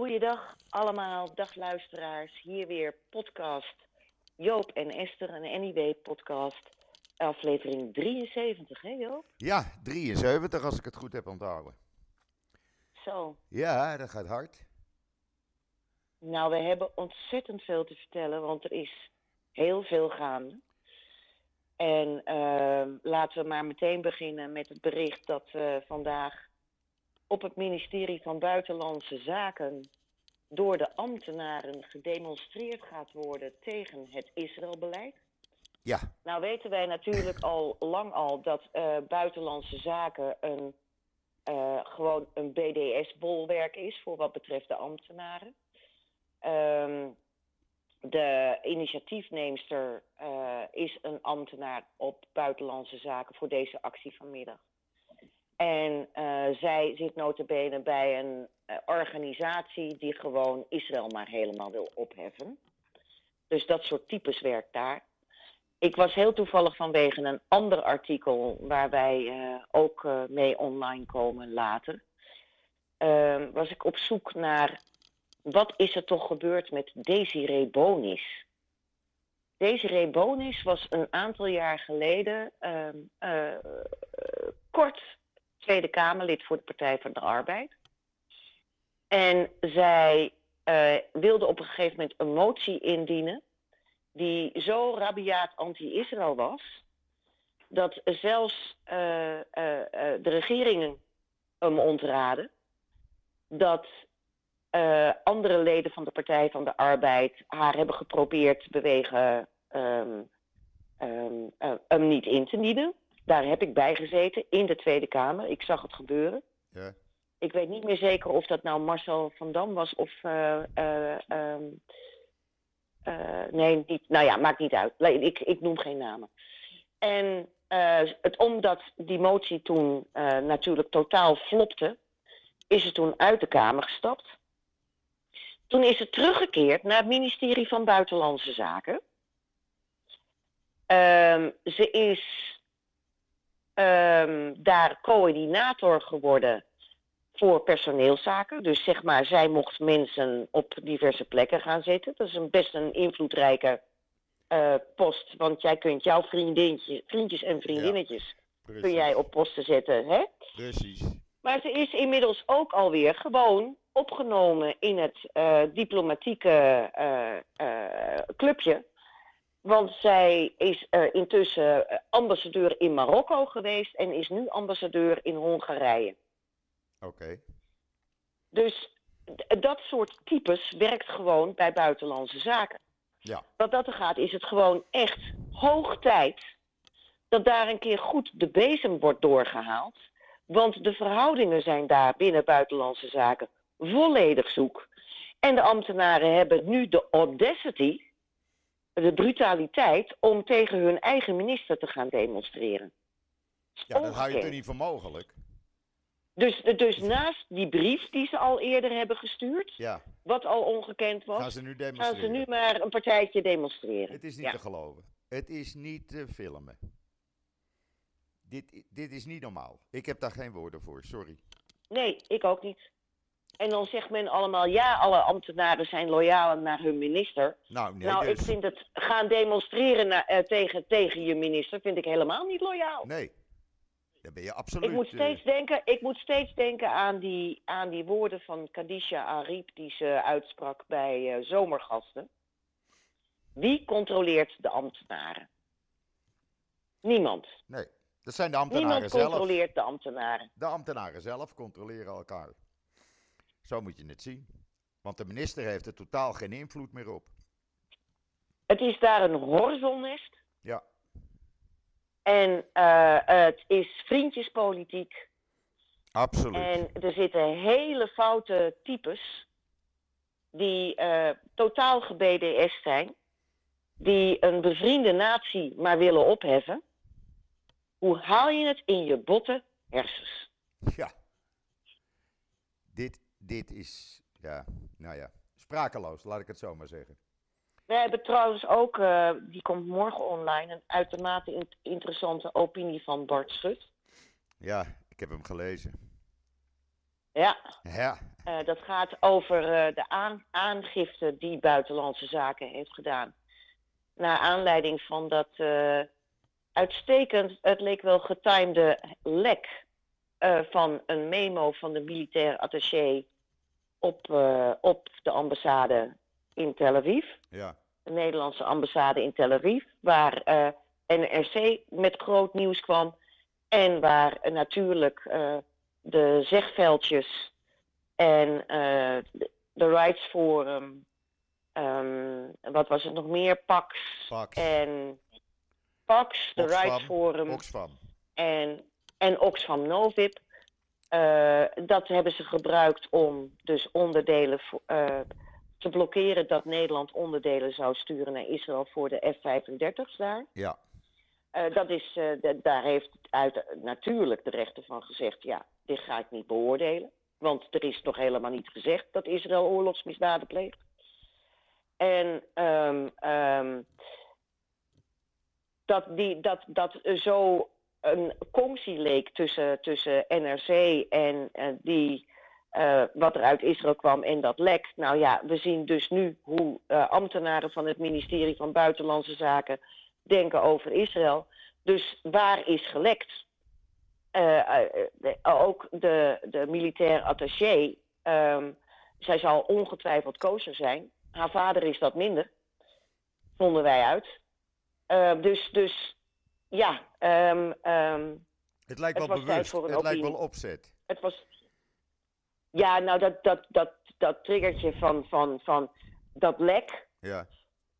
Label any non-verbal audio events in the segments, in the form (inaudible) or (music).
Goeiedag allemaal, dag luisteraars. Hier weer podcast Joop en Esther, een NIW-podcast. Aflevering 73, hè Joop? Ja, 73 als ik het goed heb onthouden. Zo. Ja, dat gaat hard. Nou, we hebben ontzettend veel te vertellen, want er is heel veel gaande. En uh, laten we maar meteen beginnen met het bericht dat uh, vandaag op het ministerie van Buitenlandse Zaken door de ambtenaren gedemonstreerd gaat worden tegen het Israëlbeleid. Ja. Nou weten wij natuurlijk al lang al dat uh, Buitenlandse Zaken een, uh, gewoon een BDS-bolwerk is voor wat betreft de ambtenaren. Um, de initiatiefneemster uh, is een ambtenaar op Buitenlandse Zaken voor deze actie vanmiddag. En uh, zij zit notabene bij een uh, organisatie die gewoon Israël maar helemaal wil opheffen. Dus dat soort types werkt daar. Ik was heel toevallig vanwege een ander artikel waar wij uh, ook mee online komen later. Ehm, was ik op zoek naar wat is er toch gebeurd met Desiree Bonis? Desiree Bonis was een aantal jaar geleden uh, kort Tweede Kamerlid voor de Partij van de Arbeid. En zij uh, wilde op een gegeven moment een motie indienen die zo rabiaat anti-Israël was, dat zelfs uh, uh, de regeringen hem ontraden, dat andere leden van de Partij van de Arbeid haar hebben geprobeerd te bewegen um, um, hem niet in te dienen. Daar heb ik bij gezeten in de Tweede Kamer. Ik zag het gebeuren. Ja. Ik weet niet meer zeker of dat nou Marcel van Dam was of. Uh, uh, um, uh, nee, niet, nou ja, maakt niet uit. Ik, ik noem geen namen. En het, omdat die motie toen natuurlijk totaal flopte, is ze toen uit de Kamer gestapt. Toen is ze teruggekeerd naar het ministerie van Buitenlandse Zaken. Um, ze is um, daar coördinator geworden voor personeelszaken. Dus zeg maar, zij mocht mensen op diverse plekken gaan zitten. Dat is een best een invloedrijke uh, post. Want jij kunt jouw vriendjes en vriendinnetjes ja, kun jij op posten zetten. Hè? Precies. Maar ze is inmiddels ook alweer gewoon opgenomen in het uh, diplomatieke uh, clubje want zij is uh, intussen ambassadeur in Marokko geweest en is nu ambassadeur in Hongarije. Oké. Okay. Dus dat soort types werkt gewoon bij buitenlandse zaken. Ja. Wat dat er gaat, is het gewoon echt hoog tijd dat daar een keer goed de bezem wordt doorgehaald. Want de verhoudingen zijn daar binnen buitenlandse zaken volledig zoek. En de ambtenaren hebben nu de audacity de brutaliteit om tegen hun eigen minister te gaan demonstreren. Ja, dat hou je er niet voor mogelijk. Dus, dus naast die brief die ze al eerder hebben gestuurd, ja. wat al ongekend was, gaan ze, nu demonstreren. gaan ze nu maar een partijtje demonstreren. Het is niet ja. te geloven. Het is niet te filmen. Dit, dit is niet normaal. Ik heb daar geen woorden voor, sorry. Nee, ik ook niet. En dan zegt men allemaal, ja, alle ambtenaren zijn loyaal naar hun minister. Nou, nee, nou dus... ik vind het gaan demonstreren na, uh, tegen, tegen je minister, vind ik helemaal niet loyaal. Nee, daar ben je absoluut... Ik moet steeds, uh... denken, ik moet steeds denken aan die, aan die woorden van Kadisha Ariep die ze uitsprak bij uh, Zomergasten. Wie controleert de ambtenaren? Niemand. Nee, dat zijn de ambtenaren Niemand zelf. Niemand controleert de ambtenaren. De ambtenaren zelf controleren elkaar. Zo moet je het zien. Want de minister heeft er totaal geen invloed meer op. Het is daar een horzelnest. Ja. En uh, het is vriendjespolitiek. Absoluut. En er zitten hele foute types die uh, totaal gebds zijn. Die een bevriende natie maar willen opheffen. Hoe haal je het in je botte hersens? Ja. Dit, dit is, ja, nou ja, sprakeloos, laat ik het zo maar zeggen. We hebben trouwens ook, uh, die komt morgen online, een uitermate in interessante opinie van Bart Schut. Ja, ik heb hem gelezen. Ja. Ja, Eh, dat gaat over eh, de aan, aangifte die Buitenlandse Zaken heeft gedaan. Naar aanleiding van dat eh, uitstekend, het leek wel getimede lek eh, van een memo van de militair attaché op, eh, op de ambassade in Tel Aviv. Ja. De Nederlandse ambassade in Tel Aviv, waar eh, NRC met groot nieuws kwam. En waar natuurlijk de zegveldjes en de, de Rights Forum, ehm, wat was het nog meer, PAX Pax. en PAX, de. Rights Forum Oxfam. en, en Oxfam Novib. eh, dat hebben ze gebruikt om dus onderdelen eh, te blokkeren dat Nederland onderdelen zou sturen naar Israël voor de F-35's daar. Ja. Eh, dat is, daar heeft uit, natuurlijk de rechter van gezegd, ja, dit ga ik niet beoordelen. Want er is nog helemaal niet gezegd dat Israël oorlogsmisdaden pleegt. En ehm, ehm, dat, die, dat, dat zo een conctie leek tussen, tussen NRC en eh, die, eh, wat er uit Israël kwam en dat lek. Nou ja, we zien dus nu hoe eh, ambtenaren van het ministerie van Buitenlandse Zaken denken over Israël. Dus waar is gelekt? Ook de, de militair attaché, ehm, zij zal ongetwijfeld kosher zijn. Haar vader is dat minder, vonden wij uit. Eh, dus, dus ja, ehm, ehm, Het lijkt wel bewust. Het lijkt wel opzet. het was. Ja, nou, dat, dat, dat, dat triggertje van, van, van dat lek Ja.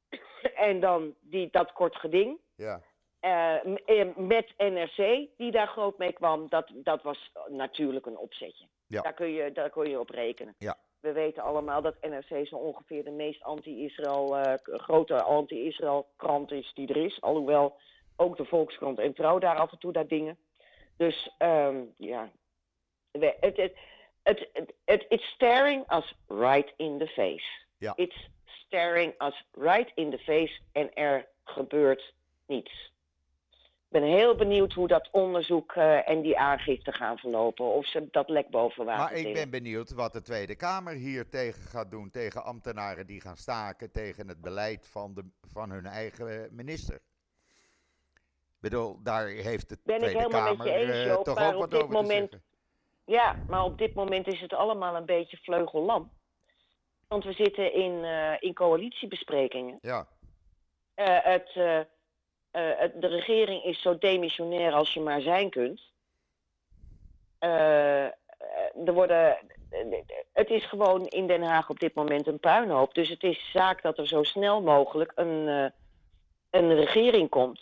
(coughs) en dan die, dat kort geding. Ja. eh, m- eh, met NRC, die daar groot mee kwam, dat, dat was natuurlijk een opzetje. Ja. Daar, kun je, daar kun je op rekenen. Ja. We weten allemaal dat NRC zo ongeveer de meest anti-Israël, eh, grote anti-Israël krant is die er is. Alhoewel ook de Volkskrant en Trouw daar af en toe daar dingen. Dus ehm, ja, het, het, het, it's staring us right in the face. Ja. It's staring us right in the face en er gebeurt niets. Ik ben heel benieuwd hoe dat onderzoek eh, en die aangifte gaan verlopen. Of ze dat lek boven water Maar ik ben benieuwd wat de Tweede Kamer hier tegen gaat doen. Tegen ambtenaren die gaan staken. Tegen het beleid van, de, van hun eigen minister. Bedoel, daar heeft de Ben ik Tweede helemaal met Kamer je eens, eh, Joop, toch ook op wat dit over te moment- zeggen. Ja, maar op dit moment is het allemaal een beetje vleugellam. Want we zitten in, eh, in coalitiebesprekingen. Ja, Eh, het, het, de regering is zo demissionair als je maar zijn kunt. Er worden, het is gewoon in Den Haag op dit moment een puinhoop. Dus het is zaak dat er zo snel mogelijk een, een regering komt.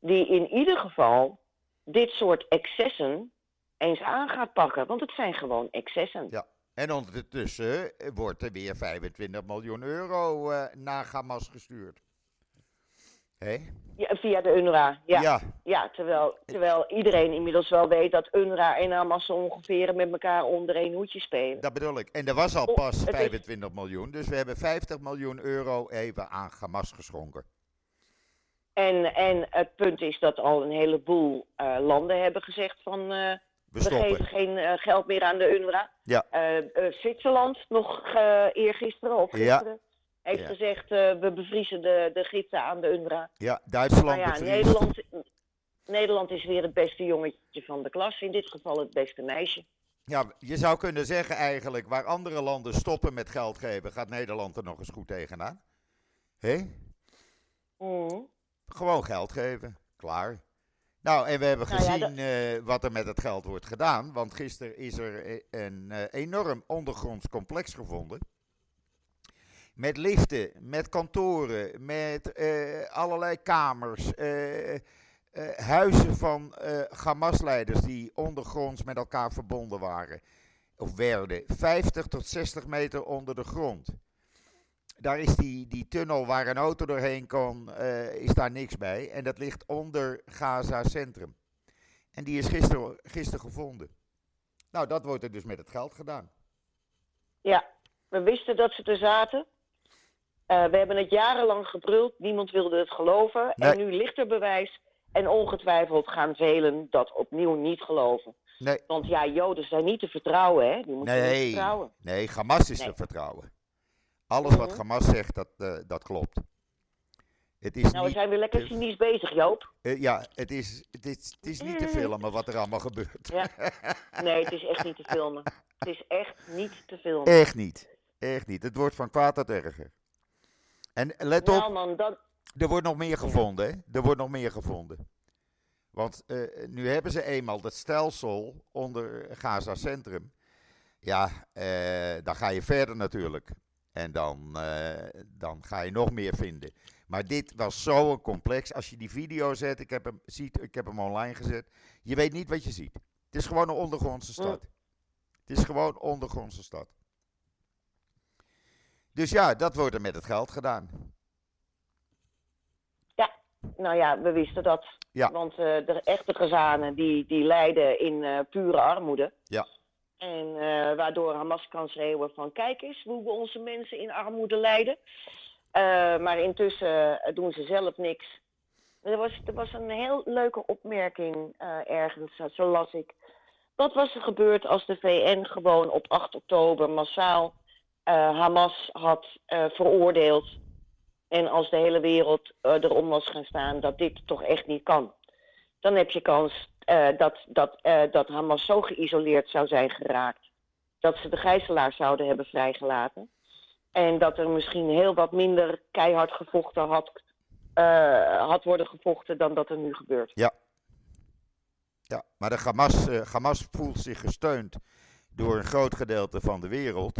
Die in ieder geval dit soort excessen eens aan gaat pakken. Want het zijn gewoon excessen. Ja. en ondertussen eh, wordt er weer 25 miljoen euro eh, naar Hamas gestuurd. Hé? Ja, via de UNRWA. Ja. ja. Ja, terwijl, terwijl iedereen inmiddels wel weet dat UNRWA en Hamas ongeveer met elkaar onder één hoedje spelen. Dat bedoel ik. En er was al Oh, pas het is- 25 miljoen. Dus we hebben 50 miljoen euro even aan Hamas geschonken. En, en het punt is dat al een heleboel eh, landen hebben gezegd van eh, We geven geen eh, geld meer aan de UNRWA. Ja. Zwitserland nog eergisteren of Ja. gisteren heeft Ja. gezegd eh, we bevriezen de, de gidsen aan de UNRWA. Ja, Duitsland Maar ja, bevriest. Nederland, Nederland is weer het beste jongetje van de klas. In dit geval het beste meisje. Ja, je zou kunnen zeggen eigenlijk, waar andere landen stoppen met geld geven, gaat Nederland er nog eens goed tegenaan. Hé? Mhm. Gewoon geld geven. Klaar. Nou, en we hebben Nou ja, gezien eh, wat er met het geld wordt gedaan. Want gisteren is er eh, een eh, enorm ondergronds complex gevonden. Met liften, met kantoren, met allerlei kamers. huizen van Hamas-leiders die ondergronds met elkaar verbonden waren. Of werden. 50 tot 60 meter onder de grond. Daar is die, die tunnel waar een auto doorheen kan, eh, is daar niks bij. En dat ligt onder Gaza Centrum. En die is gisteren, gisteren gevonden. Nou, dat wordt er dus met het geld gedaan. Ja, we wisten dat ze er zaten. Eh, we hebben het jarenlang gebruld. Niemand wilde het geloven. En Nee. nu ligt er bewijs. En ongetwijfeld gaan velen dat opnieuw niet geloven. Nee. Want ja, Joden zijn niet te vertrouwen, hè? Die moeten je niet Nee, vertrouwen. nee, Hamas is Nee. te vertrouwen. Alles wat Mhm. Hamas zegt, dat, eh, dat klopt. Het is Nou, we niet, zijn weer lekker cynisch bezig, Joop. eh, ja, het is, het, is, het is niet te filmen wat er allemaal gebeurt. Ja. (laughs) Nee, het is echt niet te filmen. Het is echt niet te filmen. Echt niet. Echt niet. Het wordt van kwaad tot erger. En let op, Nou man, dat... er wordt nog meer gevonden. Hè? Er wordt nog meer gevonden. Want eh, nu hebben ze eenmaal dat stelsel onder Gaza Centrum. Ja, dan ga je verder natuurlijk. En dan, eh, dan ga je nog meer vinden. Maar dit was zo'n complex. Als je die video zet, ik heb, hem, ziet, ik heb hem online gezet. Je weet niet wat je ziet. Het is gewoon een ondergrondse stad. Het is gewoon een ondergrondse stad. Dus ja, dat wordt er met het geld gedaan. Nou ja, we wisten dat. Ja. Want eh, de echte gezanen die, die lijden in eh, pure armoede. Ja. En eh, waardoor Hamas kan schreeuwen van kijk eens hoe we onze mensen in armoede lijden. Eh, maar intussen eh, doen ze zelf niks. Er was, er was een heel leuke opmerking ergens, zo las ik. Wat was er gebeurd als de VN gewoon op 8 oktober massaal Hamas had veroordeeld en als de hele wereld erom was gaan staan dat dit toch echt niet kan. Dan heb je kans dat, dat, eh, dat Hamas zo geïsoleerd zou zijn geraakt. Dat ze de gijzelaars zouden hebben vrijgelaten. En dat er misschien heel wat minder keihard gevochten had, eh, had worden gevochten dan dat er nu gebeurt. Ja, maar de Hamas, eh, Hamas voelt zich gesteund door een groot gedeelte van de wereld.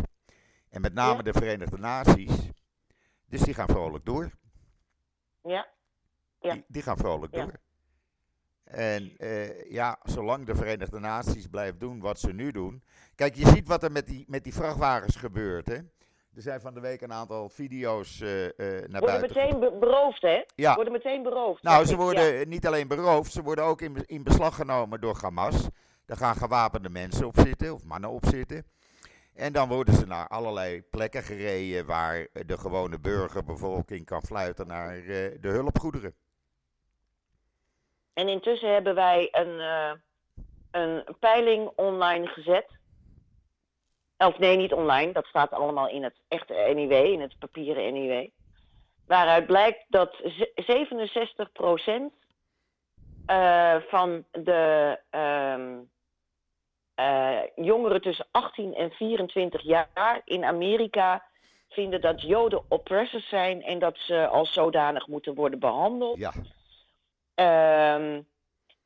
En met name Ja. de Verenigde Naties. Dus die gaan vrolijk door. Ja, Ja. Die, die gaan vrolijk Ja. door. En eh, ja, zolang de Verenigde Naties blijven doen wat ze nu doen. Kijk, je ziet wat er met die, met die vrachtwagens gebeurt. Hè? Er zijn van de week een aantal video's eh, naar worden buiten. meteen be- beroofd, hè? Ja. Worden meteen beroofd. Nou, ze worden niet alleen beroofd, ze worden ook in, in beslag genomen door Hamas. Daar gaan gewapende mensen op zitten, of mannen op zitten. En dan worden ze naar allerlei plekken gereden waar de gewone burgerbevolking kan fluiten naar de hulpgoederen. En intussen hebben wij een, eh, een peiling online gezet. Of nee, niet online. Dat staat allemaal in het echte NIW, in het papieren NIW. Waaruit blijkt dat ze- 67% eh, van de ehm, eh, jongeren tussen 18 en 24 jaar in Amerika vinden dat Joden oppressors zijn en dat ze als zodanig moeten worden behandeld. Ja, Ehm,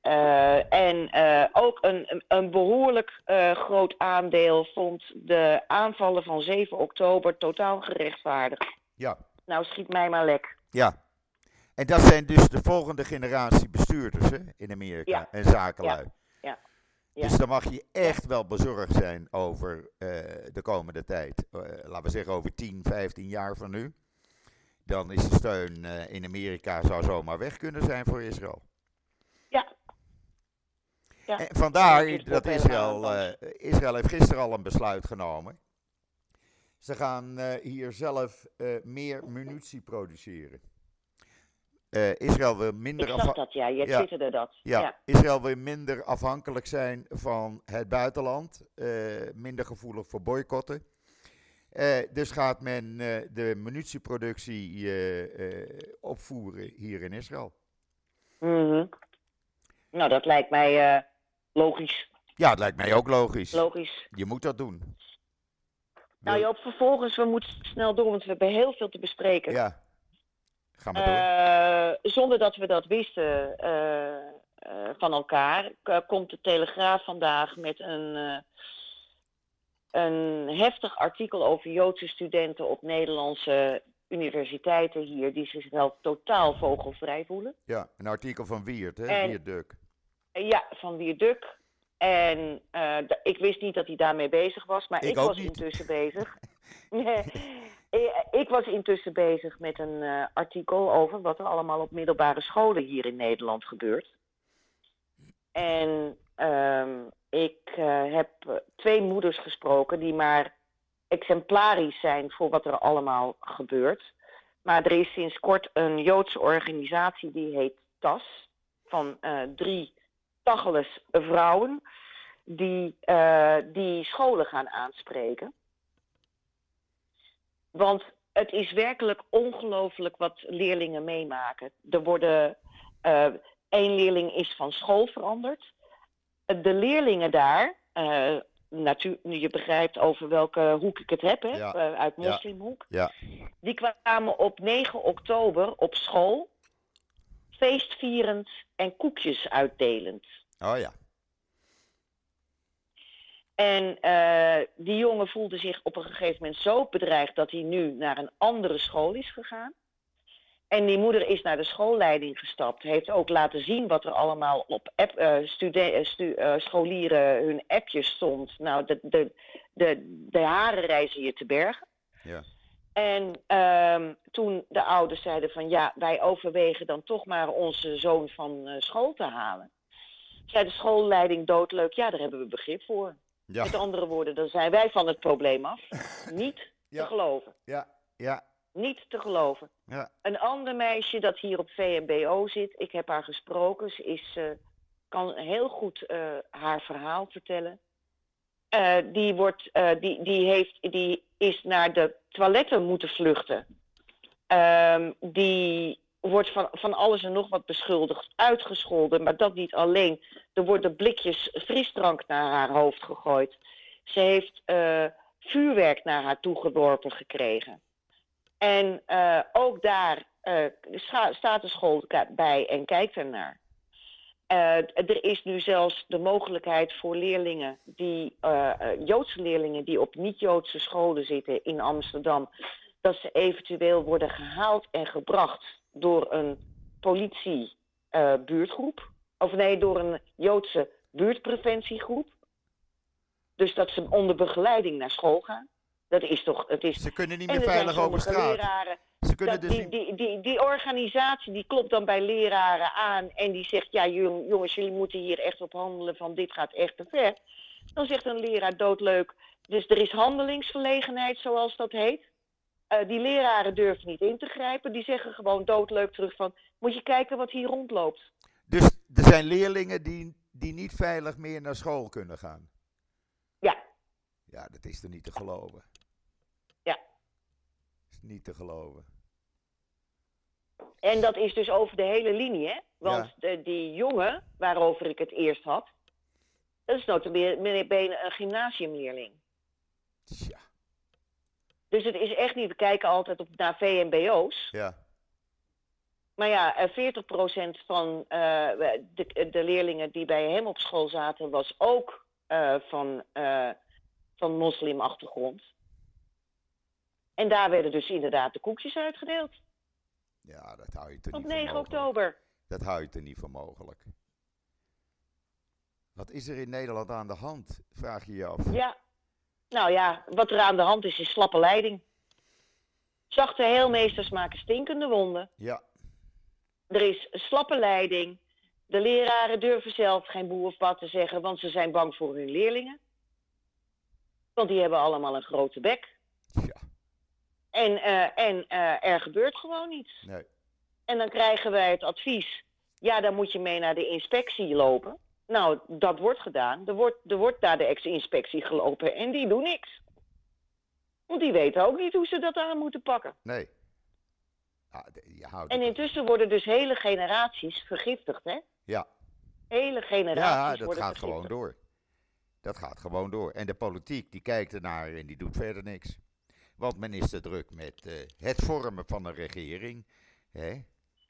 eh, en eh, ook een, een- behoorlijk eh, groot aandeel vond de aanvallen van 7 oktober totaal gerechtvaardigd. ja, Nou, schiet mij maar lek. ja. En dat zijn dus de volgende generatie bestuurders hè, in Amerika Ja. en zakenlui. Ja. Ja. Dus dan mag je echt wel bezorgd zijn over de komende tijd. Laten we zeggen over 10, 15 jaar van nu. Dan is de steun eh, in Amerika zou zomaar weg kunnen zijn voor Israël. Ja. ja. En vandaar Ja, dat Israël, eh, Israël heeft gisteren al een besluit genomen. Ze gaan eh, hier zelf meer munitie produceren. Israël wil minder Ik afha- zag dat, ja. Je Ja. twitterde dat. ja, ja. Israël wil minder afhankelijk zijn van het buitenland, minder gevoelig voor boycotten. Eh, dus gaat men eh, de munitieproductie eh, eh, opvoeren hier in Israël. Mhm. Nou, dat lijkt mij logisch. Ja, het lijkt mij ook logisch. Logisch. Je moet dat doen. Nou Joop, vervolgens, we moeten snel door, want we hebben heel veel te bespreken. Ja. Ga maar door. Zonder dat we dat wisten van elkaar, komt de Telegraaf vandaag met een, een heftig artikel over Joodse studenten op Nederlandse universiteiten hier, die zichzelf totaal vogelvrij voelen. Ja, een artikel van Wiert, hè? en- Wiert Duk. Eh, ja, van Wierduk. En eh, ik wist niet dat hij daarmee bezig was, maar Ik ik, was niet. intussen bezig. ik, (laughs) (laughs) ik was intussen bezig met een eh, artikel over wat er allemaal op middelbare scholen hier in Nederland gebeurt. En ehm, ik eh, heb eh, twee moeders gesproken die maar exemplarisch zijn voor wat er allemaal gebeurt. Maar er is sinds kort een Joodse organisatie die heet TAS, van eh, drie Tacheles vrouwen. die, die scholen gaan aanspreken. Want het is werkelijk ongelooflijk wat leerlingen meemaken. Er worden. één leerling is van school veranderd. De leerlingen daar. eh, natuur, je begrijpt over welke hoek ik het heb, hè? Ja. eh, uit moslimhoek. Ja. Die kwamen op 9 oktober op school. Feestvierend en koekjes uitdelend. Oh ja. En eh, die jongen voelde zich op een gegeven moment zo bedreigd dat hij nu naar een andere school is gegaan. En die moeder is naar de schoolleiding gestapt. Heeft ook laten zien wat er allemaal op app, eh, stude- eh, stu- eh, scholieren hun appjes stond. Nou, de, de, de, de haren reizen je te bergen. Ja. En ehm, toen de ouders zeiden van ja, wij overwegen dan toch maar onze zoon van school te halen. Zei de schoolleiding doodleuk, ja, daar hebben we begrip voor. Ja. Met andere woorden, dan zijn wij van het probleem af. (laughs) Niet Ja. te geloven. Ja. Ja. Niet te geloven. Ja. Een ander meisje dat hier op VMBO zit, ik heb haar gesproken. Ze is, eh, kan heel goed eh, haar verhaal vertellen. Eh, die, wordt, die, die, heeft, die is naar de toiletten moeten vluchten. Ehm, die wordt van, van alles en nog wat beschuldigd, uitgescholden. Maar dat niet alleen. Er worden blikjes frisdrank naar haar hoofd gegooid. Ze heeft vuurwerk naar haar toe geworpen gekregen. En eh, ook daar eh, staat de school bij en kijkt ernaar. Eh, er is nu zelfs de mogelijkheid voor leerlingen, die, Joodse leerlingen die op niet-Joodse scholen zitten in Amsterdam, dat ze eventueel worden gehaald en gebracht door een politie-buurtgroep. of nee, door een Joodse buurtpreventiegroep. Dus dat ze onder begeleiding naar school gaan. Dat is toch. Het is Ze kunnen niet meer er veilig over straat. leraren Ze kunnen dus die, die, die, die organisatie die klopt dan bij leraren aan en die zegt, ja jong- jongens, jullie moeten hier echt op handelen van dit gaat echt te ver. Dan zegt een leraar doodleuk, dus er is handelingsverlegenheid zoals dat heet. Eh, die leraren durven niet in te grijpen, die zeggen gewoon doodleuk terug van, moet je kijken wat hier rondloopt. Dus er zijn leerlingen die, die niet veilig meer naar school kunnen gaan. Ja, Ja, dat is er niet te geloven. Ja. niet te geloven. en dat is dus over de hele linie, hè. Want de, die jongen, waarover ik het eerst had, dat is notabene een gymnasiumleerling. Tja, Dus het is echt niet, we kijken altijd op, naar VMBO's. ja. Maar ja, eh, 40% van eh, de, de leerlingen die bij hem op school zaten, was ook eh, van, eh, van moslimachtergrond. En daar werden dus inderdaad de koekjes uitgedeeld. Ja, dat hou je er Op niet voor 9 mogelijk. oktober. Dat hou je er niet voor mogelijk. Wat is er in Nederland aan de hand, vraag je je af. Ja. Nou ja, wat er aan de hand is, is slappe leiding. Zachte heelmeesters maken stinkende wonden. Ja, Er is slappe leiding. De leraren durven zelf geen boer of te zeggen, want ze zijn bang voor hun leerlingen. Want die hebben allemaal een grote bek. Ja, En, eh, en eh, er gebeurt gewoon niets. nee. En dan krijgen wij het advies: ja, dan moet je mee naar de inspectie lopen. Nou, dat wordt gedaan. Er wordt, er wordt naar de ex-inspectie gelopen en die doen niks. Want die weten ook niet hoe ze dat aan moeten pakken. Nee. Ah, de- je houdt En intussen worden dus hele generaties vergiftigd, hè? Ja, Hele generaties ja dat gaat gewoon door. Dat gaat gewoon door. En de politiek die kijkt ernaar en die doet verder niks. Want men is te druk met eh, het vormen van een regering. Hè? Dus-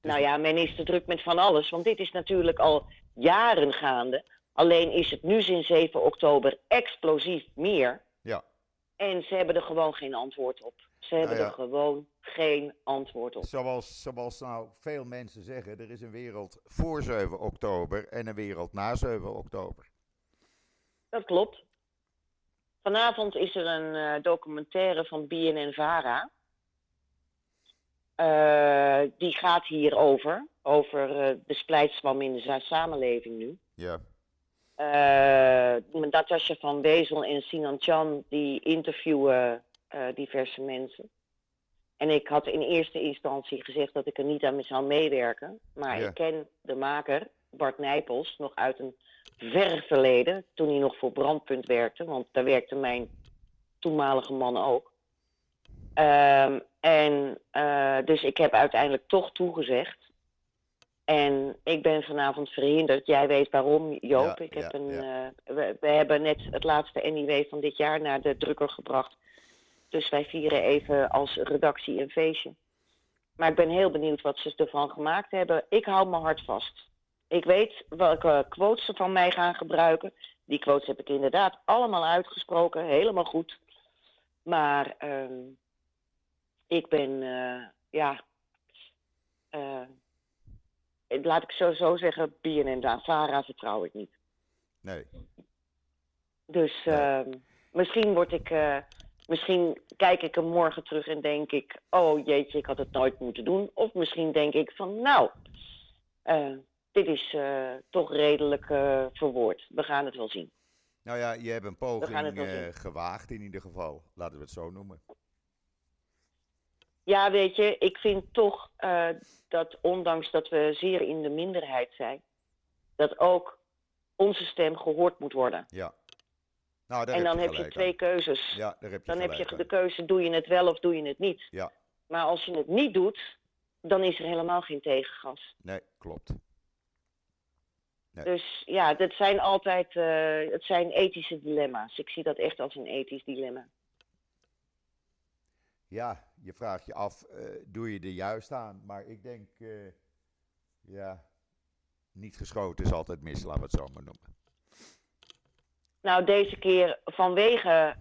Nou ja, men is te druk met van alles, want dit is natuurlijk al jaren gaande. Alleen is het nu sinds 7 oktober explosief meer. Ja, En ze hebben er gewoon geen antwoord op. Ze hebben Nou ja. er gewoon geen antwoord op. zoals, zoals nou veel mensen zeggen, er is een wereld voor 7 oktober en een wereld na 7 oktober. Dat klopt. Vanavond is er een eh, documentaire van BNN-VARA. Eh, die gaat hierover. Over eh, de splijtswam in de samenleving nu. Ja, Natasja van Wezel en Sinan Chan die interviewen diverse mensen. En ik had in eerste instantie gezegd dat ik er niet aan zou meewerken. Maar Ja. ik ken de maker Bart Nijpels, nog uit een ver verleden, toen hij nog voor Brandpunt werkte, want daar werkte mijn toenmalige man ook. Ehm, en uh, dus ik heb uiteindelijk toch toegezegd. En ik ben vanavond verhinderd. Jij weet waarom, Joop. Ja, ik heb ja, een, ja. eh, we, we hebben net het laatste NIW van dit jaar naar de drukker gebracht. Dus wij vieren even als redactie een feestje. Maar ik ben heel benieuwd wat ze ervan gemaakt hebben. Ik hou mijn hart vast. Ik weet welke quotes ze van mij gaan gebruiken. Die quotes heb ik inderdaad allemaal uitgesproken. Helemaal goed. Maar ehm, ik ben, eh, ja... eh, laat ik zo, zo zeggen, BNN Vara vertrouw ik niet. Nee. Dus Nee. ehm, misschien word ik... eh, Misschien kijk ik er morgen terug en denk ik, oh jeetje, ik had het nooit moeten doen. Of misschien denk ik van, nou, eh, dit is eh, toch redelijk eh, verwoord. We gaan het wel zien. Nou ja, je hebt een poging eh, gewaagd in ieder geval. Laten we het zo noemen. Ja, weet je, ik vind toch dat ondanks dat we zeer in de minderheid zijn, dat ook onze stem gehoord moet worden. Ja. Nou, daar en dan je heb je twee aan. keuzes. Ja, daar heb je Dan heb je de keuze, doe je het wel of doe je het niet. Ja, Maar als je het niet doet, dan is er helemaal geen tegengas. nee, klopt. Nee. Dus ja, dat zijn altijd eh, het zijn ethische dilemma's. Ik zie dat echt als een ethisch dilemma. Ja, je vraagt je af, eh, doe je er juist aan? Maar ik denk, eh, ja, niet geschoten is altijd mis, laten we het zo maar noemen. Nou, deze keer vanwege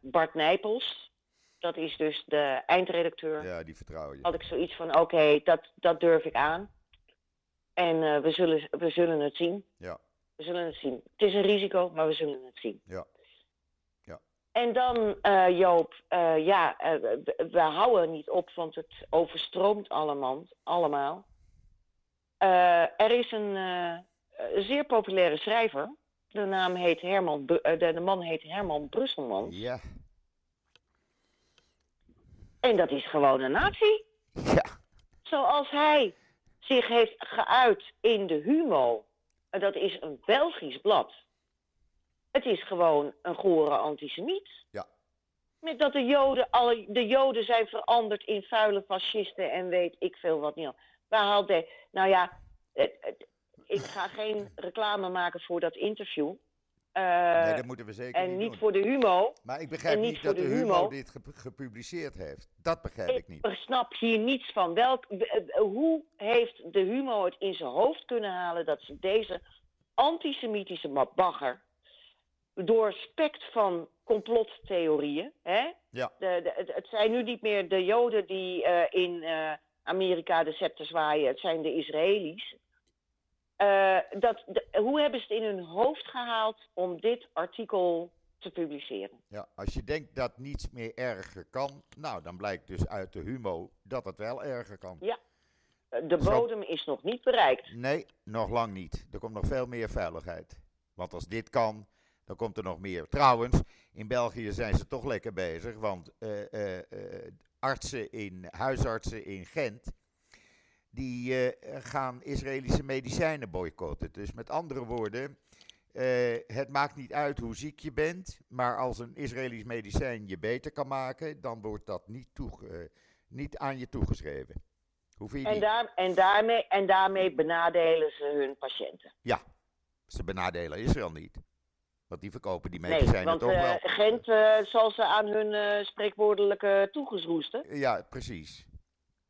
Bart Nijpels. Dat is dus de eindredacteur. Ja, die vertrouw je. Had ik zoiets van, oké, dat, dat durf ik aan. En eh, we, zullen, we zullen het zien. Ja, We zullen het zien. Het is een risico, maar we zullen het zien. ja, ja. En dan, eh, Joop, eh, ja, we, we houden niet op, want het overstroomt allemaal. allemaal. Er is een zeer populaire schrijver. De, naam heet Herman, de, de man heet Herman Brusselman. Ja, En dat is gewoon een nazi. ja, Zoals hij zich heeft geuit in de Humo. En dat is een Belgisch blad. Het is gewoon een gore antisemiet. Ja. Met dat de Joden, alle, de Joden zijn veranderd in vuile fascisten en weet ik veel wat niet. al. Waar haalt hij... Nou ja, het- het- ik ga geen reclame maken voor dat interview. Eh, nee, dat moeten we zeker en niet niet doen. voor de Humo. Maar ik begrijp niet dat de de Humo Humo. dit ge- gepubliceerd heeft. Dat begrijp ik niet. Ik snap hier niets van. Welk, hoe heeft de Humo het in zijn hoofd kunnen halen dat ze deze antisemitische bagger, doorspekt van complottheorieën, hè? Ja. De, de, het- het zijn nu niet meer de Joden die eh, in eh, Amerika de scepter zwaaien, het zijn de Israëli's. Eh, dat, de- hoe hebben ze het in hun hoofd gehaald om dit artikel te publiceren? Ja, als je denkt dat niets meer erger kan, nou, dan blijkt dus uit de Humo dat het wel erger kan. Eh, De Zo- bodem is nog niet bereikt. Nee, nog lang niet. Er komt nog veel meer veiligheid. Want als dit kan, dan komt er nog meer. Trouwens, in België zijn ze toch lekker bezig, want eh, artsen in, huisartsen in Gent, die eh, gaan Israëlische medicijnen boycotten. Dus met andere woorden, eh, het maakt niet uit hoe ziek je bent, maar als een Israëlisch medicijn je beter kan maken, dan wordt dat niet, toege- niet aan je toegeschreven. Hoe vind je En, daar, en, daarmee, en daarmee benadelen ze hun patiënten. Ja, ze benadelen Israël niet. Want die verkopen die Nee, medicijnen want toch eh, wel. Gent eh, zal ze aan hun eh, spreekwoordelijke toegeroesten. Ja, precies.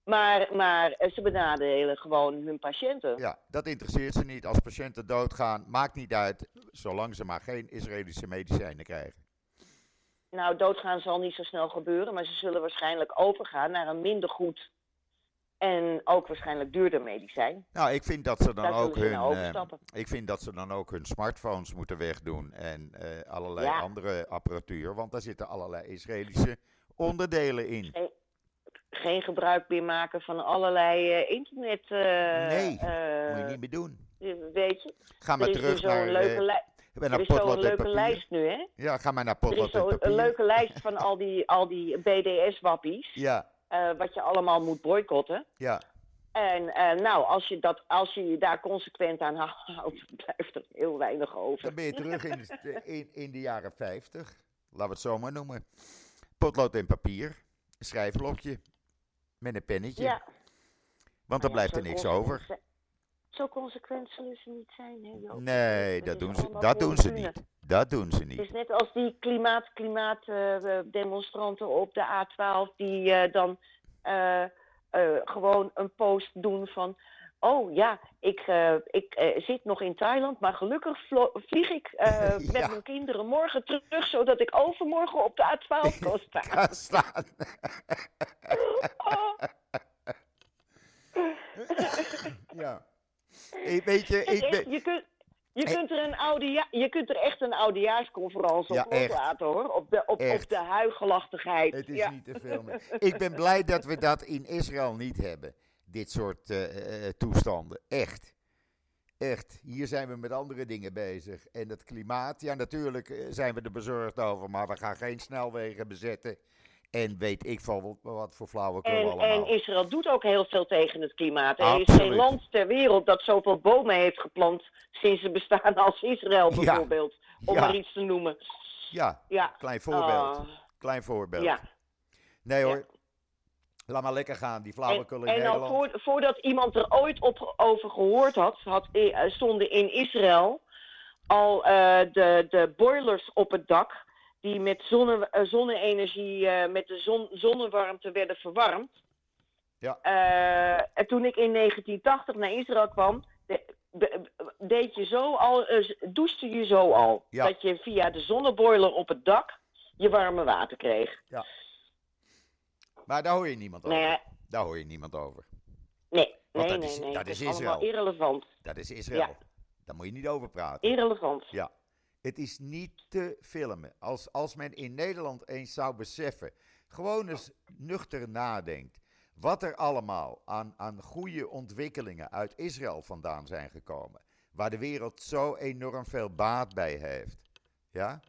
Maar, maar eh, ze benadelen gewoon hun patiënten. Ja, dat interesseert ze niet. Als patiënten doodgaan, maakt niet uit, zolang ze maar geen Israëlische medicijnen krijgen. Nou, doodgaan zal niet zo snel gebeuren, maar ze zullen waarschijnlijk overgaan naar een minder goed en ook waarschijnlijk duurder medicijn. Nou, ik vind dat ze dan ook hun, eh, ik vind dat ze dan ook hun smartphones moeten wegdoen en eh, allerlei Ja. andere apparatuur, want daar zitten allerlei Israëlische onderdelen in. Geen gebruik meer maken van allerlei eh, internet. eh, Nee, eh, Moet je niet meer doen. Weet je, Ga maar er terug zo'n naar, leuke, naar er is zo'n leuke lijst nu, hè? Ja, ga maar naar is potlood en zo'n papier. een leuke lijst (laughs) van al die, al die BDS-wappies. Ja, wat je allemaal moet boycotten. ja. En nou, als je, dat, als je je daar consequent aan (laughs) houdt, blijft er heel weinig over. Dan ben je terug in de, in, in de jaren 50. Laten we het zo maar noemen. Potlood en papier. Schrijfblokje. Met een pennetje. Ja. Want dan blijft er niks over. Zo consequent zullen ze niet zijn, hè Joop? Nee, Het dat doen ze, dat doen ze niet. Dat doen ze Het niet. is net als die klimaat, klimaat eh, demonstranten op de A12 die eh, dan eh, gewoon een post doen van... Oh ja, ik, eh, ik eh, zit nog in Thailand, maar gelukkig vlieg ik eh, (laughs) met Ja. mijn kinderen morgen terug... zodat ik overmorgen op de A12 (laughs) kan staan. Staan. Oh, (laughs) ja. Ik, weet je, ik ben... je, kunt, je, kunt er een je kunt er echt een oudejaarsconferentie Ja, op loslaten, hoor. Op de, op, op Echt. de huigelachtigheid. Het is ja. niet te filmen. Ik ben blij dat we dat in Israël niet hebben. Dit soort eh, eh, toestanden. Echt. Echt. Hier zijn we met andere dingen bezig. En het klimaat, ja natuurlijk eh, zijn we er bezorgd over. Maar we gaan geen snelwegen bezetten. En weet ik van wat, wat voor flauwekul En, allemaal. en Israël doet ook heel veel tegen het klimaat. Er is geen land ter wereld dat zoveel bomen heeft geplant sinds ze bestaan (laughs) als Israël Ja. bijvoorbeeld. Om Ja. maar iets te noemen. Ja, Ja. klein voorbeeld. Ah, Klein voorbeeld. ja. Nee hoor. Laat maar lekker gaan, die En, flauwekul in en al Nederland. voor, voordat iemand er ooit op, over gehoord had, had eh, stonden in Israël al eh, de, de boilers op het dak. Die met zonne, eh, zonne-energie, met de zon, zonnewarmte werden verwarmd. Ja. En toen ik in 1980 naar Israël kwam, de- de- deed je zo al, douchte je zo al. Ja. Dat je via de zonneboiler op het dak je warme water kreeg. Maar daar hoor je niemand over. Nee, Daar hoor je niemand over. nee, Want nee, dat is- nee. dat is allemaal Israël. irrelevant. Dat is Israël. Ja. Daar moet je niet over praten. Irrelevant. Ja. Het is niet te filmen. Als, als men in Nederland eens zou beseffen, gewoon eens nuchter nadenkt, wat er allemaal aan, aan goede ontwikkelingen uit Israël vandaan zijn gekomen, waar de wereld zo enorm veel baat bij heeft. Ja?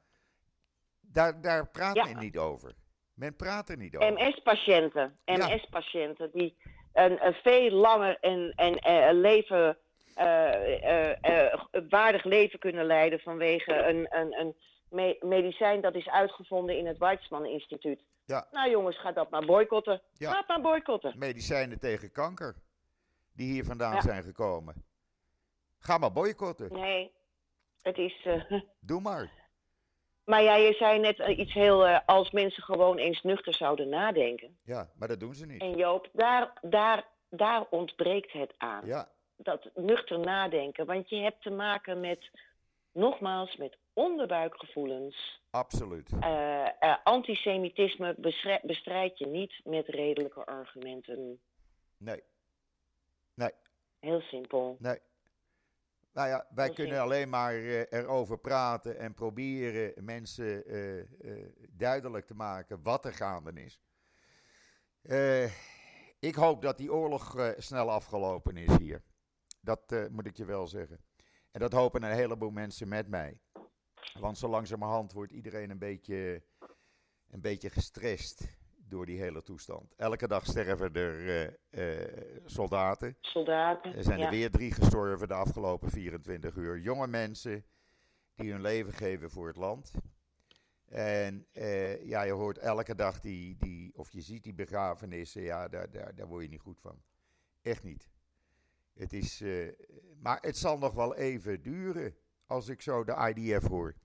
Daar, daar praat Ja. men niet over. Men praat er niet over. MS-patiënten. MS-patiënten die een, een veel langer en, en eh, leven, eh, eh, waardig leven kunnen leiden vanwege een, een, een me- medicijn dat is uitgevonden in het Weizmann Instituut. Ja. Nou jongens, ga dat maar boycotten. Ja. Ga het maar boycotten. Medicijnen tegen kanker, die hier vandaan Ja. zijn gekomen. Ga maar boycotten. Nee, het is... (laughs) Doe maar. Maar ja, je zei net eh, iets heel... eh, als mensen gewoon eens nuchter zouden nadenken. Ja, maar dat doen ze niet. En Joop, daar, daar, daar ontbreekt het aan. Ja, dat nuchter nadenken. Want je hebt te maken met, nogmaals, met onderbuikgevoelens. absoluut. Eh, eh, antisemitisme bestrijd je niet met redelijke argumenten. Nee, Heel simpel. nee. Nou ja, wij kunnen alleen maar eh, erover praten en proberen mensen eh, eh, duidelijk te maken wat er gaande is. Ik hoop dat die oorlog snel afgelopen is hier. Dat moet ik je wel zeggen. En dat hopen een heleboel mensen met mij. Want zo langzamerhand wordt iedereen een beetje, een beetje gestrest door die hele toestand. Elke dag sterven er eh, eh, soldaten. Soldaten. Er zijn ja. er weer drie gestorven de afgelopen 24 uur. Jonge mensen die hun leven geven voor het land. En eh, ja, je hoort elke dag die, die, of je ziet die begrafenissen, ja, daar, daar, daar word je niet goed van. Echt niet. Het is, maar het zal nog wel even duren als ik zo de IDF hoor.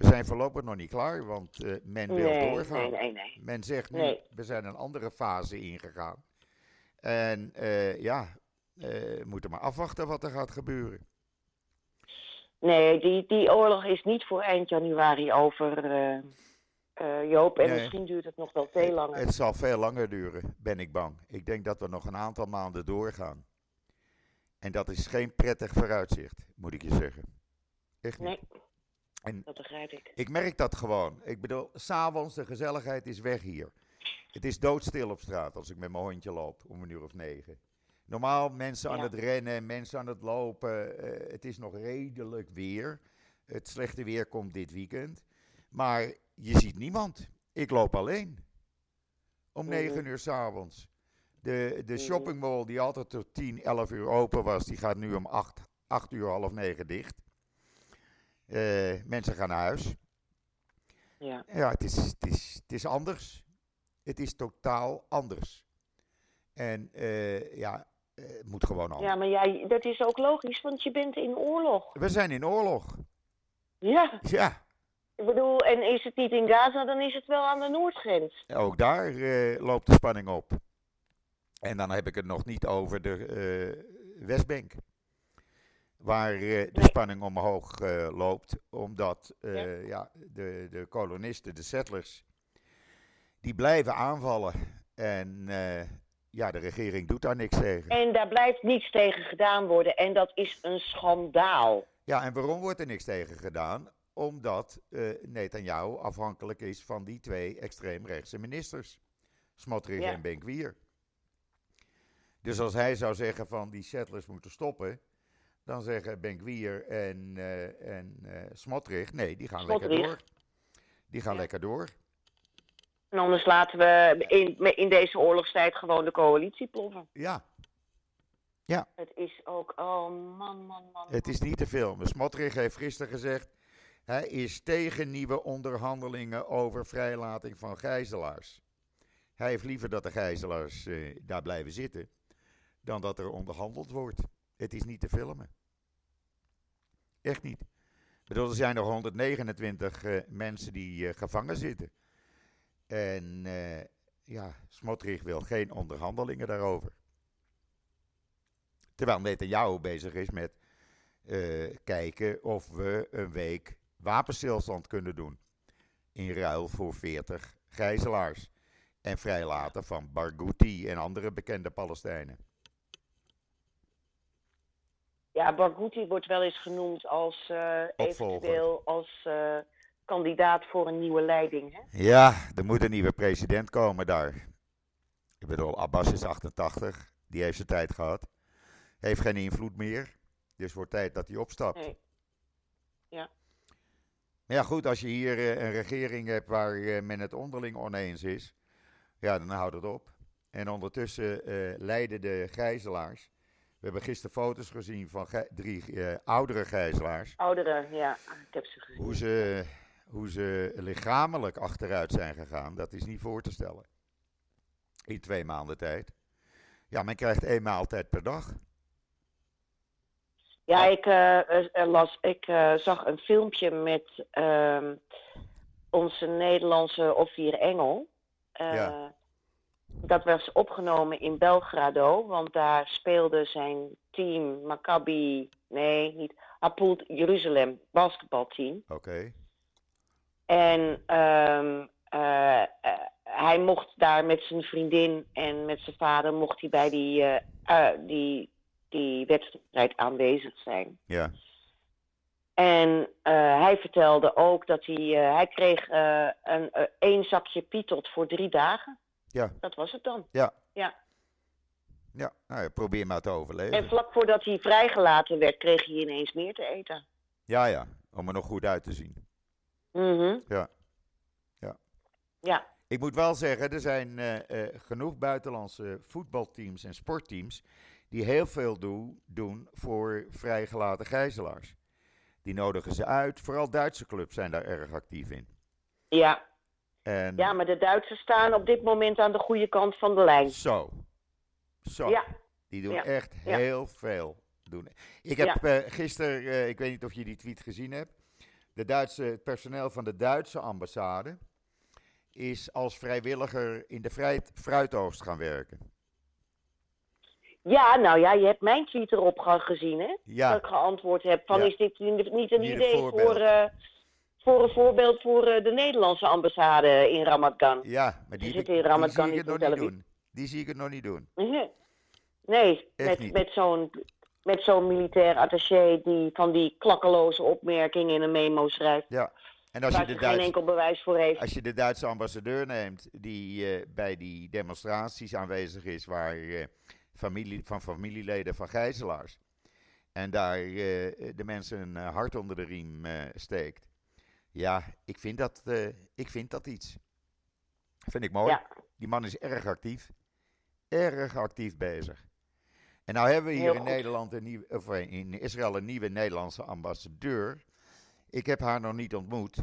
We zijn voorlopig nog niet klaar, want eh, men wil doorgaan. nee, nee, nee. Men zegt nu, Nee. we zijn een andere fase ingegaan. En eh, ja, eh, we moeten maar afwachten wat er gaat gebeuren. Nee, die, die oorlog is niet voor eind januari over, Joop. En misschien duurt het nog wel veel langer. Het zal veel langer duren, ben ik bang. Ik denk dat we nog een aantal maanden doorgaan. En dat is geen prettig vooruitzicht, moet ik je zeggen. Echt niet. Nee, En dat begrijp ik. ik merk dat gewoon. Ik bedoel, s'avonds, de gezelligheid is weg hier. Het is doodstil op straat als ik met mijn hondje loop om een uur of negen. Normaal mensen aan Ja. het rennen, mensen aan het lopen. eh, het is nog redelijk weer. Het slechte weer komt dit weekend. Maar je ziet niemand. Ik loop alleen. Om Mhm. negen uur s'avonds. De, de Mhm. shoppingmall die altijd tot 10, 11 uur open was, die gaat nu om 8, 8 uur, half 9 dicht. Eh, mensen gaan naar huis. Ja. Ja, het is, het, is, het is anders. Het is totaal anders. En eh, ja, eh, het moet gewoon anders. ja, maar ja, dat is ook logisch, want je bent in oorlog. We zijn in oorlog. Ja, Ja, ik bedoel, en is het niet in Gaza, dan is het wel aan de noordgrens. ook daar loopt de spanning op. En dan heb ik het nog niet over de Westbank. Waar eh, de spanning omhoog eh, loopt, omdat eh, Ja. ja. de, de kolonisten, de settlers, die blijven aanvallen. En ja, de regering doet daar niks tegen. En daar blijft niets tegen gedaan worden. En dat is een schandaal. Ja, en waarom wordt er niks tegen gedaan? Omdat Netanyahu afhankelijk is van die twee extreemrechtse ministers. Smotrich Ja. en Benkwier. Dus als hij zou zeggen van die settlers moeten stoppen, dan zeggen Benkwier en, eh en eh Smotrich, nee, die gaan lekker door. Die gaan Ja. lekker door. En anders laten we in, in deze oorlogstijd gewoon de coalitie ploffen. Ja, Het is ook, oh man, man, man. het is niet te filmen. Smotrich heeft gisteren gezegd, hij is tegen nieuwe onderhandelingen over vrijlating van gijzelaars. Hij heeft liever dat de gijzelaars eh, daar blijven zitten, dan dat er onderhandeld wordt. Het is niet te filmen. Echt niet. Ik er zijn nog 129 eh, mensen die eh, gevangen zitten. En eh, ja, Smotrich wil geen onderhandelingen daarover. Terwijl Netanyahu bezig is met kijken of we een week wapenstilstand kunnen doen. In ruil voor 40 gijzelaars. En vrijlaten van Barghouti en andere bekende Palestijnen. Ja, Barghouti wordt wel eens genoemd als eh, eventueel als eh, kandidaat voor een nieuwe leiding. Hè? Ja, er moet een nieuwe president komen daar. Ik bedoel, Abbas is 88. Die heeft zijn tijd gehad. Heeft geen invloed meer. Dus wordt tijd dat hij opstapt. Nee. Ja. Maar ja, goed, als je hier eh, een regering hebt waar men het onderling oneens is. Ja, dan houdt het op. En ondertussen leiden de gijzelaars. We hebben gisteren foto's gezien van drie eh, oudere gijzelaars. Ouderen, ja, ik heb ze gezien. Hoe ze, hoe ze lichamelijk achteruit zijn gegaan, dat is niet voor te stellen. In twee maanden tijd. Ja, men krijgt één maaltijd per dag. Ja, ik, eh, las, ik eh, zag een filmpje met ehm, onze Nederlandse offier Engel. Ja. Dat was opgenomen in Belgrado, want daar speelde zijn team Maccabi, nee, niet Hapoel Jeruzalem basketbalteam. Oké. En ehm, eh, eh, hij mocht daar met zijn vriendin en met zijn vader mocht hij bij die, eh, die, die wedstrijd aanwezig zijn. Ja. En hij vertelde ook dat hij, hij kreeg een, één zakje pietot voor drie dagen. Ja. Dat was het dan. Ja. Ja. Ja, nou, ja, probeer maar te overleven. En vlak voordat hij vrijgelaten werd, kreeg hij ineens meer te eten. Ja, ja, om er nog goed uit te zien. Mhm. Ja. Ja. Ja. Ik moet wel zeggen, er zijn eh, eh, genoeg buitenlandse voetbalteams en sportteams die heel veel doe- doen voor vrijgelaten gijzelaars. Die nodigen ze uit. Vooral Duitse clubs zijn daar erg actief in. Ja. En ja, maar de Duitsers staan op dit moment aan de goede kant van de lijn. zo. Zo. Ja. Die doen Ja. echt Ja. heel veel. Doen. Ik heb eh gisteren, eh, ik weet niet of je die tweet gezien hebt. De Duitse, het personeel van de Duitse ambassade is als vrijwilliger in de fruit, fruitoogst gaan werken. Ja, nou ja, je hebt mijn tweet erop ge- gezien, hè? Ja. Dat ik geantwoord heb van, is dit niet een Niet idee voor, voor een voorbeeld voor eh, de Nederlandse ambassade in Ramat Gan? Ja, maar die, zitten in die Ramat zie Gan ik het niet nog niet doen. Die zie ik het nog niet doen. Mhm. Nee, Echt met, met zo'n met zo'n militair attaché die van die klakkeloze opmerkingen in een memo schrijft. Ja. En als je, de ze geen Duits, enkel bewijs voor heeft. als je de Duitse ambassadeur neemt, die eh, bij die demonstraties aanwezig is, waar eh, familie, van familieleden van gijzelaars, en daar de mensen een hart onder de riem steekt. Ja, ik vind dat, eh, ik vind dat iets. Vind ik mooi. Ja. Die man is erg actief. erg actief bezig. En nou hebben we hier Heel in goed. Nederland een nieuwe, of eh, in Israël een nieuwe Nederlandse ambassadeur. Ik heb haar nog niet ontmoet.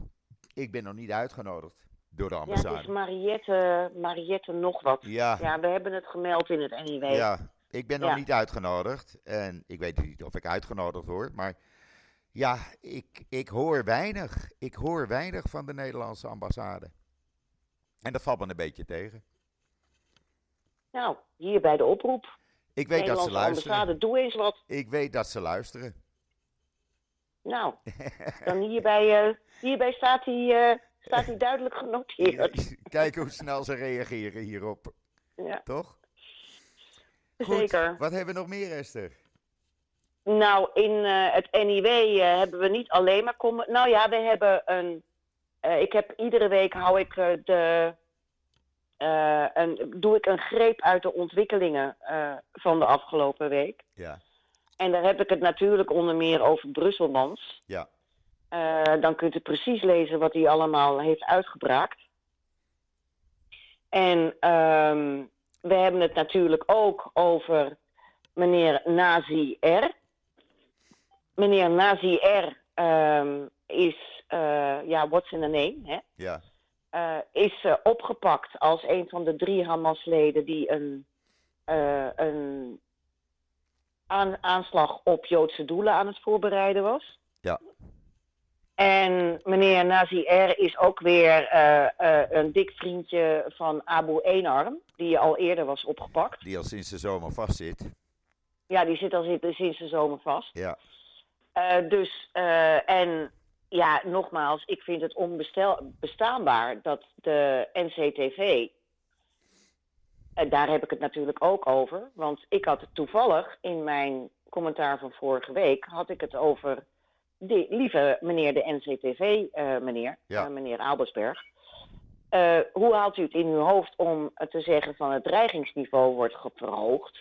Ik ben nog niet uitgenodigd door de Ja, het ambassade. is Mariette, Mariette nog wat. Ja, Ja, we hebben het gemeld in het NIW. ja, ik ben nog Ja. niet uitgenodigd. En ik weet niet of ik uitgenodigd word. Maar ja, ik, ik hoor weinig. Ik hoor weinig van de Nederlandse ambassade. En dat valt me een beetje tegen. Nou, hier bij de oproep. Ik weet dat ze luisteren. ambassade, doe eens wat. Ik weet dat ze luisteren. Nou, (laughs) dan hierbij, eh, hierbij staat hij eh, staat hij duidelijk genoteerd. (laughs) Kijk hoe snel ze reageren hierop, Ja, toch? Goed, zeker. Wat hebben we nog meer, Esther? Nou, in eh, het NIW eh, hebben we niet alleen maar... Nou ja, we hebben een... eh, ik heb iedere week hou ik de... een, doe ik een greep uit de ontwikkelingen van de afgelopen week. Ja, En daar heb ik het natuurlijk onder meer over Brusselmans. ja, dan kunt u precies lezen wat hij allemaal heeft uitgebraakt. En ehm, we hebben het natuurlijk ook over meneer Nazi R. Meneer Nazi R ehm, is, eh, ja, what's in the name, hè? ja, Eh, is eh, opgepakt als een van de drie Hamas-leden die een, een aan- aanslag op Joodse doelen aan het voorbereiden was. Ja. En meneer Nazi R is ook weer een dik vriendje van Abu Eenarm, die al eerder was opgepakt. die al sinds de zomer vastzit. Ja, die zit al sinds sinds de zomer vast. Ja, Eh, dus, eh, en ja, nogmaals, ik vind het onbestaanbaar dat de NCTV, en daar heb ik het natuurlijk ook over, want ik had het toevallig in mijn commentaar van vorige week, had ik het over de lieve meneer de NCTV, eh, meneer, Ja. eh, meneer Albersberg. Eh, hoe haalt u het in uw hoofd om eh, te zeggen van het dreigingsniveau wordt verhoogd?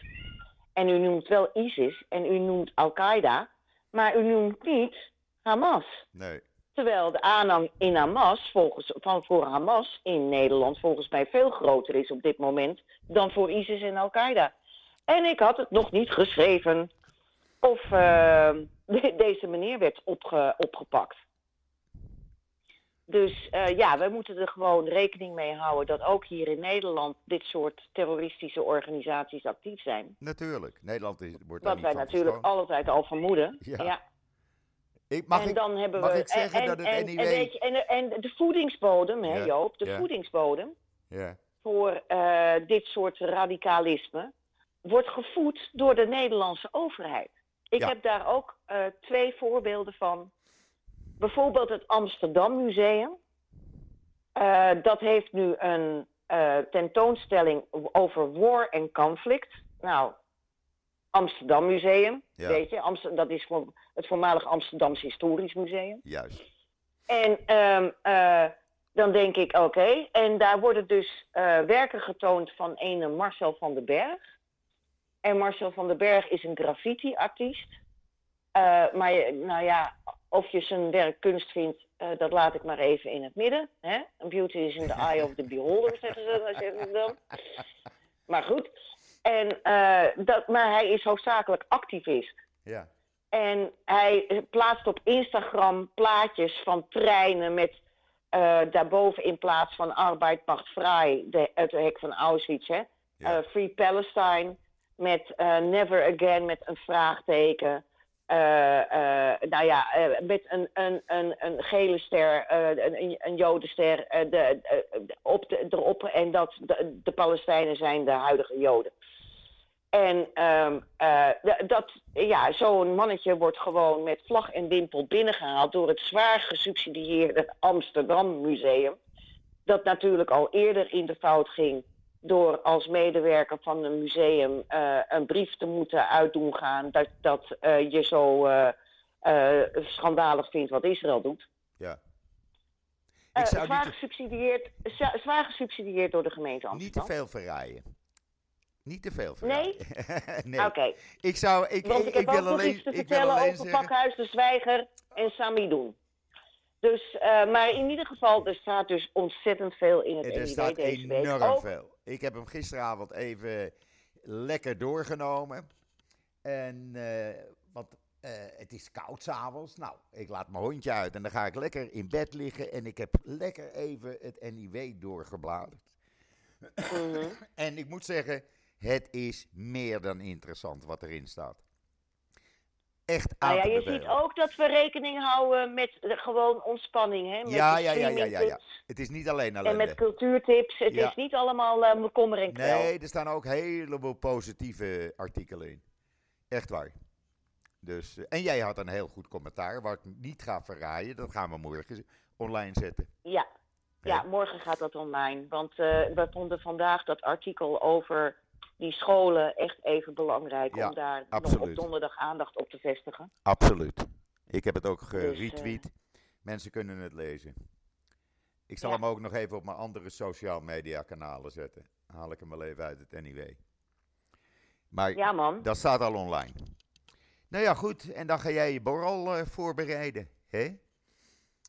En u noemt wel ISIS en u noemt Al-Qaeda, maar u noemt niet Hamas. nee, Terwijl de aanhang in Hamas, volgens, van voor Hamas in Nederland, volgens mij veel groter is op dit moment dan voor ISIS en Al-Qaeda. En ik had het nog niet geschreven of eh, de- (laughs) deze meneer werd opge- opgepakt. Dus eh, ja, we moeten er gewoon rekening mee houden dat ook hier in Nederland dit soort terroristische organisaties actief zijn. natuurlijk. Nederland is, wordt daar Wat wij natuurlijk altijd al vermoeden. Ja. Ja. Ik, mag en ik, dan hebben mag we. ik zeggen en, dat het en, NIW En, weet je, en, en de voedingsbodem, hè, Ja, Joop, de ja. voedingsbodem ja, voor eh, dit soort radicalisme wordt gevoed door de Nederlandse overheid. Ik heb daar ook eh, twee voorbeelden van. Bijvoorbeeld het Amsterdam Museum. Eh, dat heeft nu een eh, tentoonstelling over war en conflict. Nou, Amsterdam Museum, Ja. weet je, Amster- dat is het voormalig Amsterdams Historisch Museum. juist. En ehm, eh, dan denk ik, oké. En daar worden dus werken getoond van ene Marcel van den Berg. En Marcel van den Berg is een graffiti-artiest. Maar nou ja, of je zijn werk kunst vindt, eh, dat laat ik maar even in het midden. Hè? Beauty is in the eye of the beholder, (laughs) zeggen ze, zeggen ze dan. Maar goed. En, eh, dat, maar hij is hoofdzakelijk activist. Ja, En hij plaatst op Instagram plaatjes van treinen met eh, daarboven in plaats van arbeid macht vrij, de, het hek van Auschwitz, hè? Ja. Eh, Free Palestine, met eh, Never Again met een vraagteken. Eh, eh, nou ja, eh, met een, een, een, een gele ster, een, een jodenster de, op de, erop. En dat de, Palestijnen zijn de huidige joden. En ehm, eh, dat, ja, zo'n mannetje wordt gewoon met vlag en wimpel binnengehaald door het zwaar gesubsidieerde Amsterdam Museum. Dat natuurlijk al eerder in de fout ging door als medewerker van een museum eh, een brief te moeten uitdoen gaan dat, dat eh, je zo eh, schandalig vindt wat Israël doet. ja. Ik zou zwaar, niet, te, gesubsidieerd, zwaar gesubsidieerd door de gemeente niet te Amsterdam. veel verrijden. Niet te veel verrijden. (laughs) Nee? Oké, Ik zou, ik, Want ik, ik heb ik wil nog alleen, iets te ik vertellen over zeggen, Pakhuis de Zwijger en Sami Doen. Dus, eh, maar in ieder geval, er staat dus ontzettend veel in het er NIW staat deze week. enorm Ook, veel. Ik heb hem gisteravond even lekker doorgenomen. En, eh, want eh, het is koud s'avonds. Nou, ik laat mijn hondje uit en dan ga ik lekker in bed liggen. En ik heb lekker even het NIW doorgebladerd. Mhm. En ik moet zeggen, het is meer dan interessant wat erin staat. Echt aan Nou ja, je ziet ook dat we rekening houden met de, gewoon ontspanning. Hè? Met Ja, ja, ja, ja, ja, Het is niet alleen En met cultuurtips. Het Ja. is niet allemaal eh kommer en kwel. Nee, er staan ook een heleboel positieve artikelen in. Echt waar. Dus, eh, en jij had een heel goed commentaar, waar ik niet ga verraaien. Dat gaan we morgen online zetten. Ja. ja, morgen gaat dat online. Want eh, we vonden vandaag dat artikel over die scholen echt even belangrijk. Ja, om daar op donderdag aandacht op te vestigen. Absoluut. Ik heb het ook Dus, geretweet. Mensen kunnen het lezen. Ik zal Ja. hem ook nog even op mijn andere social media kanalen zetten. Haal ik hem wel even uit het NIW. Maar Ja, man. dat staat al online. Nou ja, goed. En dan ga jij je borrel eh, voorbereiden. Hè?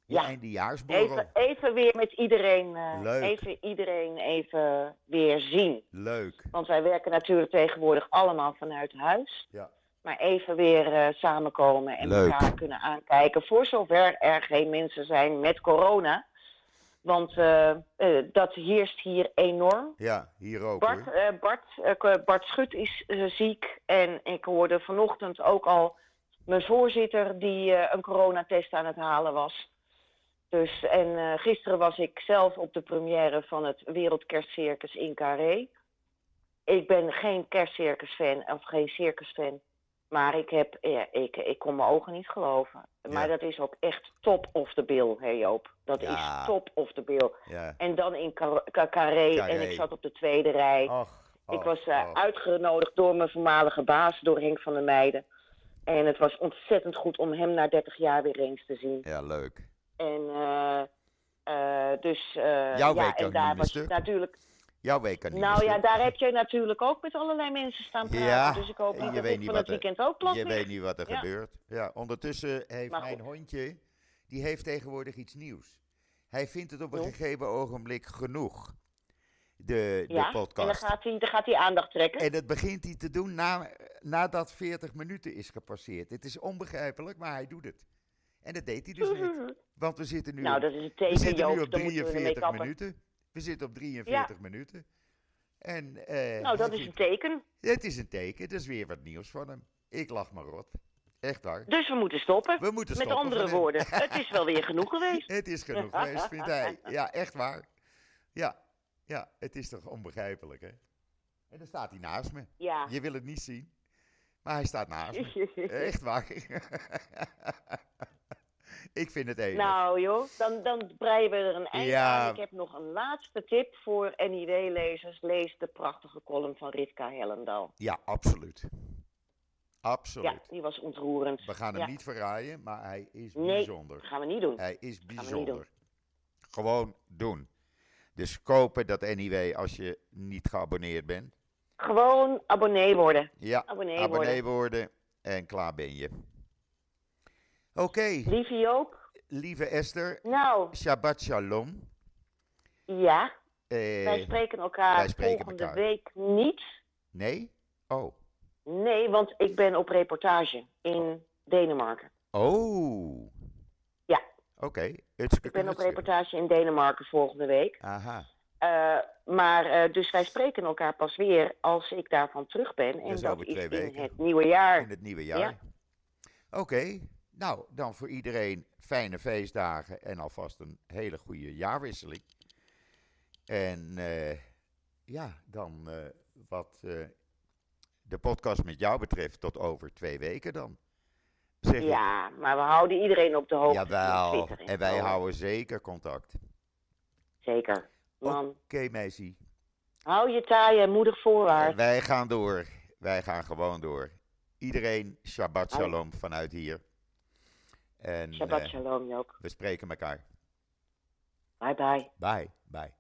Ja. eindejaarsborrel. Even, even weer met iedereen, Leuk. even iedereen even weer zien. Leuk. Want wij werken natuurlijk tegenwoordig allemaal vanuit huis. Ja. Maar even weer eh, samenkomen en Leuk. elkaar kunnen aankijken. Voor zover er geen mensen zijn met corona. Want eh, dat heerst hier enorm. Ja, hier ook Bart, Bart, Bart Schut is ziek. En ik hoorde vanochtend ook al mijn voorzitter die eh, een coronatest aan het halen was. Dus, en eh, gisteren was ik zelf op de première van het Wereldkerstcircus in Carré. Ik ben geen kerstcircusfan of geen circusfan. Maar ik, heb, ja, ik, ik kon mijn ogen niet geloven. Maar dat is ook echt top of the bill, hè Joop. Dat Ja. is top of the bill. En dan in Car- Ca- Carré, Carré. en ik zat op de tweede rij. Och, ik was eh, uitgenodigd door mijn voormalige baas, door Henk van der Meijden. En het was ontzettend goed om hem na 30 jaar weer eens te zien. Ja, leuk. En eh, eh, dus eh, Jouw ja, en daar niet was natuurlijk. Jouw week Nou ja, daar heb je natuurlijk ook met allerlei mensen staan praten. Ja, dus ik hoop je dat weet niet van wat het er- weekend ook plat Je weet niet wat er Ja. gebeurt. Ja, ondertussen heeft Maar mijn goed. hondje, die heeft tegenwoordig iets nieuws. Hij vindt het op een gegeven ogenblik genoeg, de, de Ja, en dan gaat, hij, dan gaat hij aandacht trekken. En dat begint hij te doen na, nadat 40 minuten is gepasseerd. Het is onbegrijpelijk, maar hij doet het. En dat deed hij dus niet. (laughs) Want we zitten nu, nou, op, dat is een we teken, zitten nu op Dan moeten we ermee 43 kappen. minuten. We zitten op 43 minuten. En, eh, Nou, dat is een teken. Het is een teken, dat is weer wat nieuws van hem. Ik lach maar rot. Echt waar. Dus we moeten stoppen. We moeten Met stoppen andere van hem. woorden, het is wel weer genoeg geweest. (laughs) Het is genoeg geweest, vindt hij. Ja, echt waar. Ja, ja, het is toch onbegrijpelijk, hè? En dan staat hij naast me. Ja. Je wil het niet zien, maar hij staat naast me. (laughs) Echt waar. Ik vind het enig. Nou joh, dan, dan breien we er een eind Ja. aan. Ik heb nog een laatste tip voor NIW-lezers. Lees de prachtige column van Ritka Hellendaal. Ja, absoluut. Absoluut. Ja, die was ontroerend. We gaan hem Ja. niet verraaien, maar hij is Nee. bijzonder. Dat gaan we niet doen. Hij is bijzonder. doen. Gewoon doen. Dus kopen dat anyway als je niet geabonneerd bent. Gewoon abonnee worden. Ja, Abonnee, abonnee worden. worden en klaar ben je. Oké, Lieve Joop. lieve Esther, Nou, Shabbat Shalom. ja. Eh, wij spreken elkaar wij spreken volgende elkaar. week niet. nee? Oh. Nee, want ik ben op reportage in Denemarken. Oh. Ja. Oké. Ik ben op reportage in Denemarken volgende week. Aha. Eh, maar eh, dus wij spreken elkaar pas weer als ik daarvan terug ben. En is dat is in weken. het nieuwe jaar. In het nieuwe jaar. Ja. Oké. Nou, dan voor iedereen fijne feestdagen en alvast een hele goede jaarwisseling. En eh, ja, dan eh, wat eh, de podcast met jou betreft tot over twee weken dan. Zeg. Ja, maar we houden iedereen op de hoogte. Jawel. En wij houden zeker contact. Zeker. Oké, meisje. hou je taai en moedig voorwaarts. Wij gaan door. Wij gaan gewoon door. Iedereen Shabbat. Shalom vanuit hier. En Shabbat eh, shalom, Joop. we spreken elkaar. Bye bye. Bye. Bye.